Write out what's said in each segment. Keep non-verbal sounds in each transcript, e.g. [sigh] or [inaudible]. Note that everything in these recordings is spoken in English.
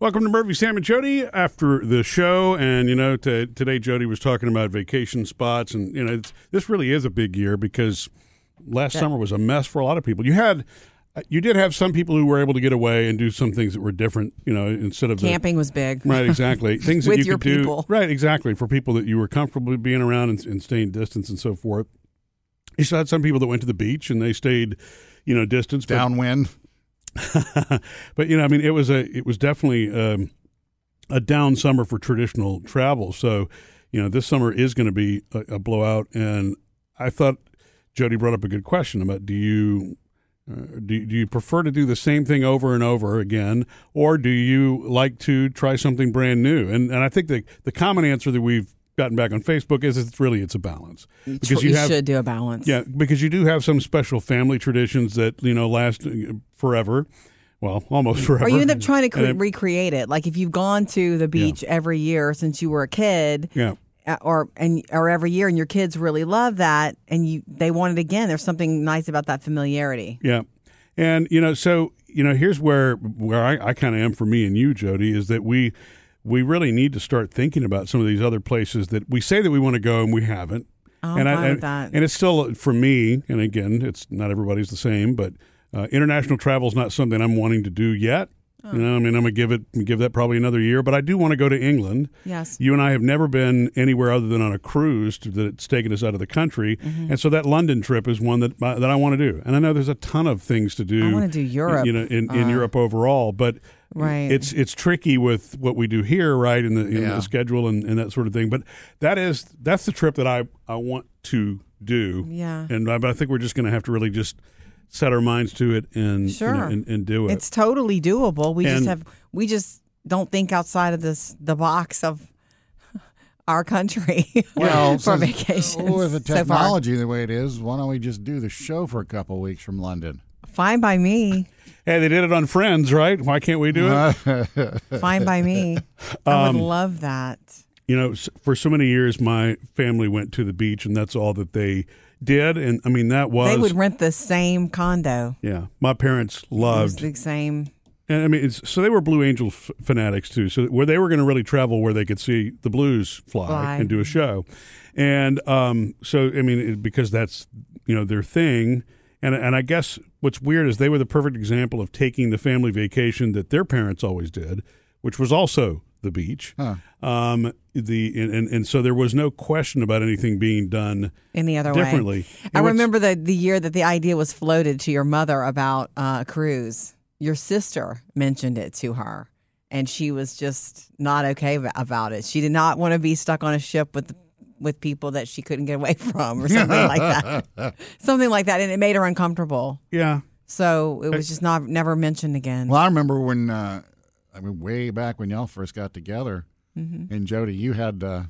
Welcome to Murphy, Sam, and Jody after the show. And, you know, to, today Jody was talking about vacation spots. And, you know, it's, this really is a big year because last summer was a mess for a lot of people. You had. You did have some people who were able to get away and do some things that were different, you know, instead of the- Camping was big. Right, exactly. [laughs] Things that you could do. people. Right, exactly. For people that you were comfortable being around and, and staying distance and so forth. You still had some people that went to the beach and they stayed, you know, distance. but- Downwind. [laughs] but you know, I mean, it was a it was definitely um, a down summer for traditional travel. So, you know, this summer is going to be a, a blowout. And I thought Jody brought up a good question about do you uh, do, do you prefer to do the same thing over and over again, or do you like to try something brand new? And and I think the the common answer that we've gotten back on Facebook is it's really it's a balance Because you, should do a balance. yeah, because you do have some special family traditions that you know last uh, forever. Well, almost forever. Or you end up trying to cre- it- recreate it. Like if you've gone to the beach every year since you were a kid, yeah, uh, or and or every year, and your kids really love that, and you they want it again. There's something nice about that familiarity. yeah, and you know, so you know, here's where where I, I kind of am for me and you, Jody, is that we we really need to start thinking about some of these other places that we say that we want to go and we haven't. Oh, and I, with that. and it's still for me. And again, it's not everybody's the same, but uh, international travel is not something I'm wanting to do yet. Oh. You know, I mean, I'm gonna give it give that probably another year, but I do want to go to England. Yes. You and I have never been anywhere other than on a cruise to, that's taken us out of the country, Mm-hmm. and so that London trip is one that uh, that I want to do. And I know there's a ton of things to do. I wanna do Europe. You know, in, in Uh, Europe overall, but Right. it's it's tricky with what we do here, right, in the, in Yeah. the schedule and, and that sort of thing. But that is that's the trip that I I want to do. Yeah. And uh, I, I think we're just going to have to really just set our minds to it and you Sure. know, and, and do it. It's totally doable. We And- just have we just don't think outside of this the box of [laughs] our country [laughs] Well, for vacation. vacations. Oh, with the so technology the way it is, why don't we just do the show for a couple of weeks from London? Fine by me. hey, they did it on Friends, right? Why can't we do it? [laughs] Fine by me. I Um, would love that. you know, s- for so many years, my family went to the beach, and that's all that they did. And I mean, that was They would rent the same condo. yeah. My parents It was loved the same. And I mean, it's, so they were Blue Angel f- fanatics too. So where they were going to really travel where they could see the Blues fly, Fly. and do a show, and um, so I mean, it, because that's you know their thing, and and I guess what's weird is they were the perfect example of taking the family vacation that their parents always did, which was also the beach. Huh. Um, the and, and and so there was no question about anything being done Any other differently. way. I And what's- remember the the year that the idea was floated to your mother about uh, a cruise. Your sister mentioned it to her, and she was just not okay about it. She did not want to be stuck on a ship with with people that she couldn't get away [laughs] from, or something like that. [laughs] Something like that, and it made her uncomfortable. Yeah, So it was just not never mentioned again. Well, I remember when, uh, I mean, way back when y'all first got together, Mm-hmm. and Jody, you had, uh,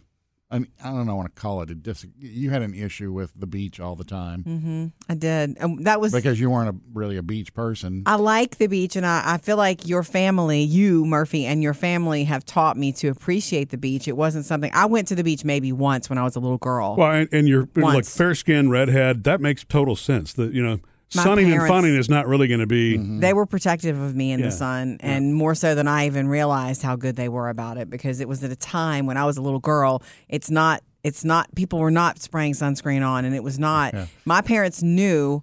an, I don't know, want to call it a dis. You had an issue with the beach all the time hmm I did. And that was because you weren't a, really a beach person. I like the beach, and I, I feel like your family, you, Murphy, and your family have taught me to appreciate the beach. It wasn't something I went to the beach maybe once when I was a little girl. Well, and, and you're like fair skinned redhead. That makes total sense. That you know, My sunning and funning is not really going to be. Mm-hmm. They were protective of me in Yeah. the sun, and more so than I even realized how good they were about it because it was at a time when I was a little girl. It's not. It's not. People were not spraying sunscreen on, and it was not. My parents knew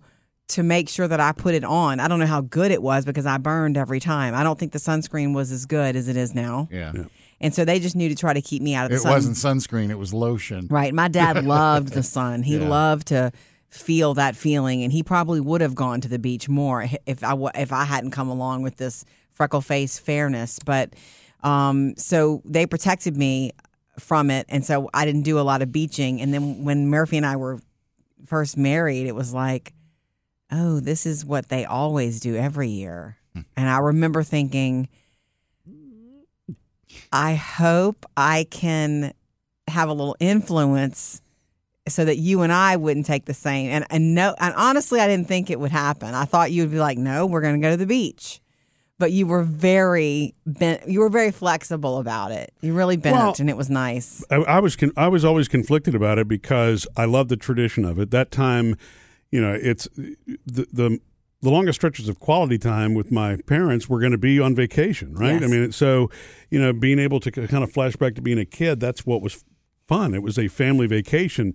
to make sure that I put it on. I don't know how good it was because I burned every time. I don't think the sunscreen was as good as it is now. yeah. And so they just knew to try to keep me out of the It sun. wasn't sunscreen, it was lotion. Right. My dad [laughs] loved the sun. He Yeah. loved to feel that feeling, and he probably would have gone to the beach more if I if I hadn't come along with this freckle face fairness. But um, so they protected me from it, and so I didn't do a lot of beaching. And then when Murphy and I were first married, it was like, oh, this is what they always do every year. And I remember thinking, I hope I can have a little influence so that you and I wouldn't take the same. And and no, and honestly, I didn't think it would happen. I thought you'd be like, no, we're going to go to the beach. But you were very bent. You were very flexible about it. You really bent, Well- and it was nice. I, I was con- I was always conflicted about it because I love the tradition of it. That time, you know, it's the the the longest stretches of quality time with my parents were going to be on vacation, right? Yes. I mean, so you know, being able to kind of flash back to being a kid, that's what was fun. It was a family vacation,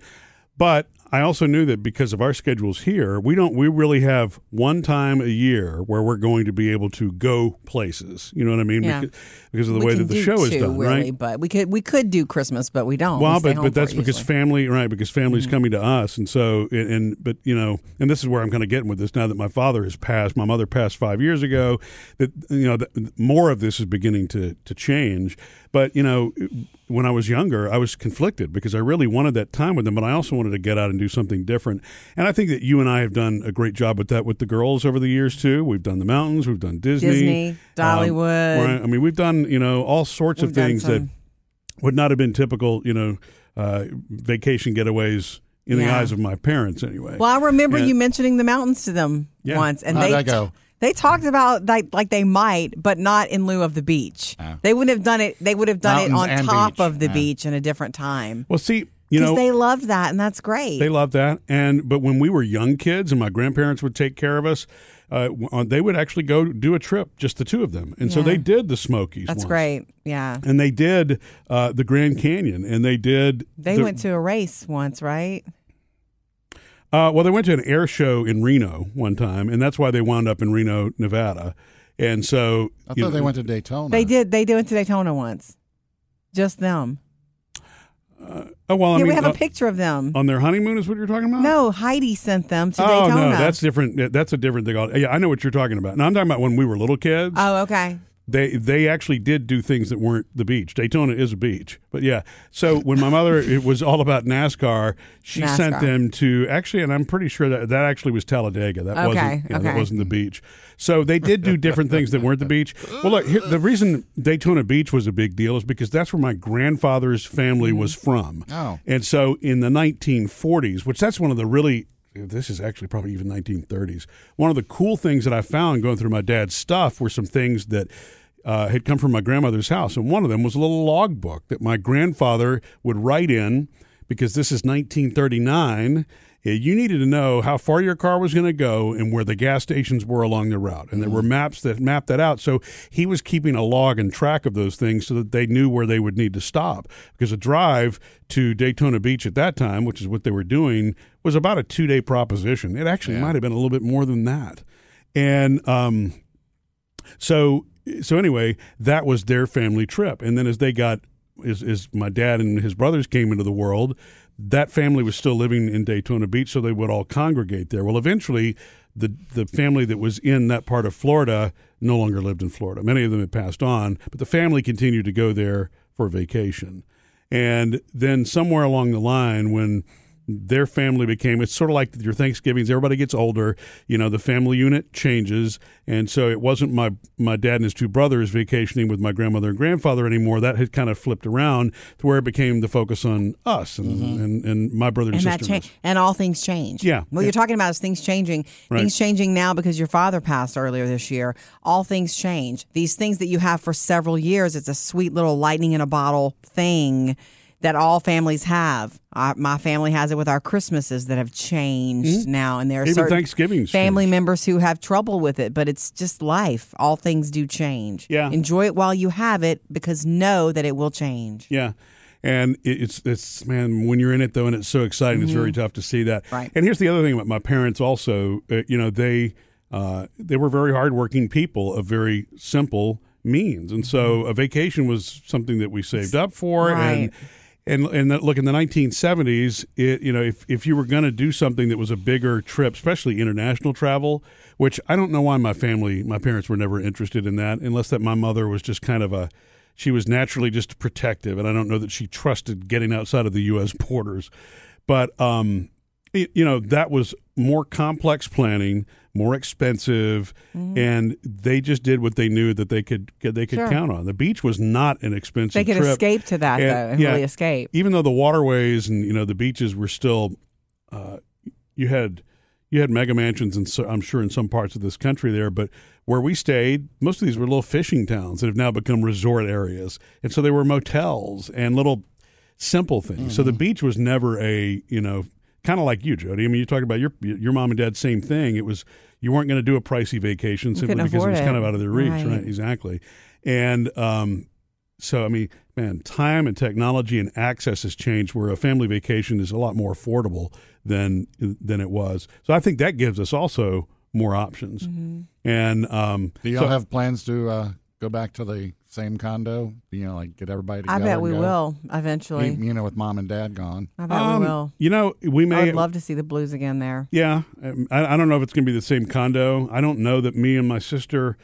but I also knew that because of our schedules here, we don't we really have one time a year where we're going to be able to go places. You know what I mean? Yeah. Because, because of the We way that the show is two, done, really, right? But we could we could do Christmas, but we don't. Well, stay but but that's because usually. Mm-hmm. family, right? Because family's coming to us, and so and, and but you know, and this is where I'm kind of getting with this now that my father has passed. My mother passed five years ago. That you know, that more of this is beginning to to change. But you know, when I was younger, I was conflicted because I really wanted that time with them, but I also wanted to get out and do something different. And I think that you and I have done a great job with that with the girls over the years too. We've done the mountains, we've done Disney, Disney, um, Dollywood. right? I mean, we've done you know all sorts of We've done things that would not have been typical, you know, uh, vacation getaways in the eyes of my parents anyway. Well, I remember Yeah. you mentioning the mountains to them Yeah. once, and How'd they go? They talked about like like they might, but not in lieu of the beach. Oh. They wouldn't have done it. They would have done Mountains it on and top beach. of the Yeah. beach in a different time. well, see, you Because know, they loved that, and that's great. They love that, and but when we were young kids and my grandparents would take care of us, uh, w- uh, they would actually go do a trip, just the two of them, and so Yeah. they did the Smokies. that's once. great. Yeah, and they did uh, the Grand Canyon, and they did. they the- went to a race once, right? Uh, well, they went to an air show in Reno one time, and that's why they wound up in Reno, Nevada. And so I you thought they went to Daytona. They did. They did went to Daytona once. Just them. Oh well, I yeah, mean, we have uh, a picture of them. on their honeymoon is what you're talking about. No, Heidi sent them to oh Daytona. no, that's different. That's a different thing. Yeah, I know what you're talking about. Now I'm talking about when we were little kids. Oh, okay. They they actually did do things that weren't the beach. Daytona is a beach, but yeah. So when my mother it was all about NASCAR, she sent them to actually, and I'm pretty sure that that actually was Talladega. That Okay, wasn't yeah, that okay. wasn't the beach. So they did do different things that weren't the beach. Well, look, here, the reason Daytona Beach was a big deal is because that's where my grandfather's family was mm. from. Oh. And so in the 1940s, which that's one of the really this is actually probably even 1930s. One of the cool things that I found going through my dad's stuff were some things that uh, had come from my grandmother's house, and one of them was a little log book that my grandfather would write in because this is 1939. You needed to know how far your car was going to go and where the gas stations were along the route, and there were maps that mapped that out. So he was keeping a log and track of those things so that they knew where they would need to stop. Because a drive to Daytona Beach at that time, which is what they were doing, was about a two day proposition. It actually might have been a little bit more than that, and um, so so anyway, that was their family trip. And then as they got as, as my dad and his brothers came into the world, that family was still living in Daytona Beach, so they would all congregate there. Well, eventually, the the family that was in that part of Florida no longer lived in Florida. Many of them had passed on, but the family continued to go there for vacation. And then somewhere along the line, when their family became it's sort of like your Thanksgivings. Everybody gets older, you know. The family unit changes, and so it wasn't my my dad and his two brothers vacationing with my grandmother and grandfather anymore. That had kind of flipped around to where it became the focus on us and mm-hmm. and, and my brother and, and sister. change and all things change. Yeah, What yeah. you're talking about is things changing. Right. Things changing now because your father passed earlier this year. All things change. These things that you have for several years, it's a sweet little lightning in a bottle thing that all families have. Uh, my family has it with our Christmases that have changed now, and there are Mm-hmm. Even certain Thanksgiving's family changed. members who have trouble with it. But it's just life. All things do change. Yeah. enjoy it while you have it because know that it will change. Yeah. And it's it's man when you're in it though and it's so exciting it's very tough to see that. Mm-hmm. Right. And here's the other thing about my parents also uh, you know they uh, they were very hardworking people of very simple means and so a vacation was something that we saved up for Mm-hmm. Right. and and and that, look in the 1970s it you know if if you were going to do something that was a bigger trip especially international travel which I don't know why my family my parents were never interested in that unless that my mother was just kind of a she was naturally just protective and I don't know that she trusted getting outside of the US [laughs] borders. But um y- you know that was more complex planning more expensive and they just did what they knew that they could they could Sure. count on the beach was not an expensive They could trip escape to that And- though, and yeah. really escape. even though the waterways and you know the beaches were still, uh, you had you had mega mansions, and so, I'm sure in some parts of this country there, but where we stayed, most of these were little fishing towns that have now become resort areas, and so they were motels and little simple things. So the beach was never a you know kind of like you, Jody. I mean, you talk about your your mom and dad, same thing. It was you weren't going to do a pricey vacation simply because it was it. kind of out of their reach, Right. right? Exactly. And um, so, I mean, man, time and technology and access has changed where a family vacation is a lot more affordable than than it was. So I think that gives us also more options. Mm-hmm. And um, Do y'all so- have plans to uh, go back to the same condo? You know, like get everybody I together. bet we go? will eventually. You know, with mom and dad gone. I bet um, we will. You know, we may. I'd love to see the Blues again there. Yeah, um, I, I don't know if it's going to be the same condo. I don't know that me and my sister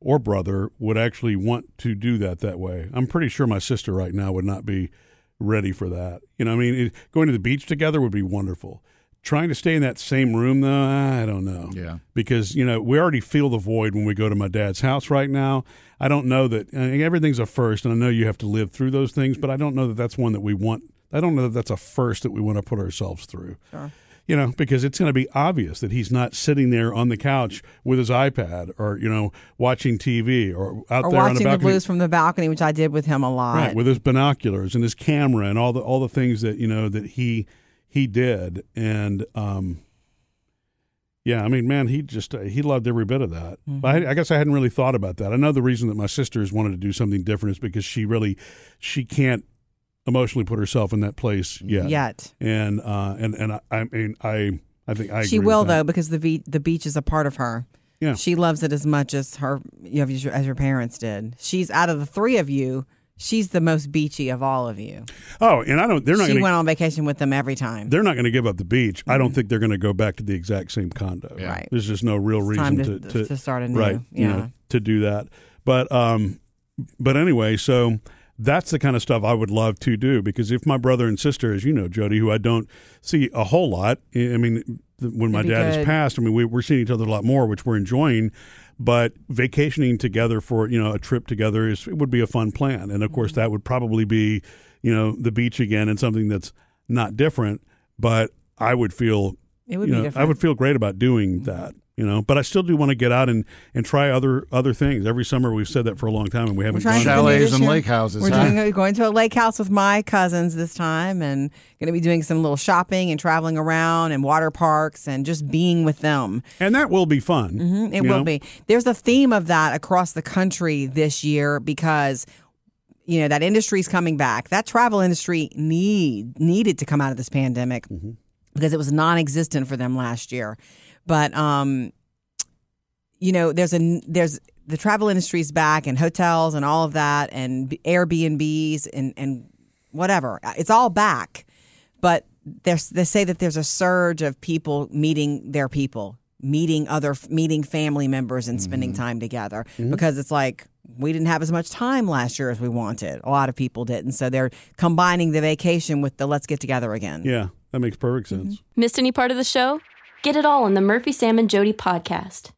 or brother would actually want to do that that way. I'm pretty sure my sister right now would not be ready for that. You know, I mean, it, going to the beach together would be wonderful. Trying to stay in that same room, though, I don't know. Yeah. Because, you know, we already feel the void when we go to my dad's house right now. I don't know that I mean, everything's a first, and I know you have to live through those things, but I don't know that that's one that we want. I don't know that that's a first that we want to put ourselves through Sure. you know, because it's going to be obvious that he's not sitting there on the couch with his iPad or you know watching TV or out Or there on the watching the Blues from the balcony, which I did with him a lot. right, with his binoculars and his camera and all the all the things that you know that he he did and um. Yeah, I mean, man, he just uh, he loved every bit of that. Mm-hmm. But I, I guess I hadn't really thought about that. I know the reason that my sisters wanted to do something different is because she really she can't emotionally put herself in that place yet. Yet. and uh, and and I, I mean, I I think I she agree will though because the be- the beach is a part of her. Yeah. She loves it as much as her you know, as your, as your parents did. She's out of the three of you, she's the most beachy of all of you. Oh, and I don't. They're not she going went on vacation with them every time. They're not going to give up the beach. I don't think they're going to go back to the exact same condo. Yeah. Right. There's just no real It's time reason to, to, to start anew. right. Yeah. You know, to do that. But um, but anyway, so that's the kind of stuff I would love to do because if my brother and sister, as you know, Jody, who I don't see a whole lot. I mean, when my It'd be dad has passed, I mean, we, we're seeing each other a lot more, which we're enjoying. But vacationing together for you know a trip together is it would be a fun plan, and of course Mm-hmm. that would probably be you know the beach again and something that's not different. But I would feel it would you be know, different. Mm-hmm. I would feel great about doing that, you know. But I still do want to get out and, and try other other things. Every summer we've said that for a long time, and we haven't trying done to Chalets and lake houses. We're huh? doing, going to a lake house with my cousins this time and going to be doing some little shopping and traveling around and water parks and just being with them. and that will be fun. Mhm, It will know? be. There's a theme of that across the country this year because you know that industry's coming back. That travel industry need needed to come out of this pandemic Mm-hmm. because it was non-existent for them last year. But um, you know, there's a there's the travel industry's back and hotels and all of that and Airbnbs and and whatever. It's all back, but there's they say that there's a surge of people meeting their people, meeting other meeting family members and spending time together because it's like we didn't have as much time last year as we wanted. A lot of people didn't, so they're combining the vacation with the let's get together again. Yeah, that makes perfect Mm-hmm. sense. Missed any part of the show? Get it all on the Murphy, Sam, and Jody podcast.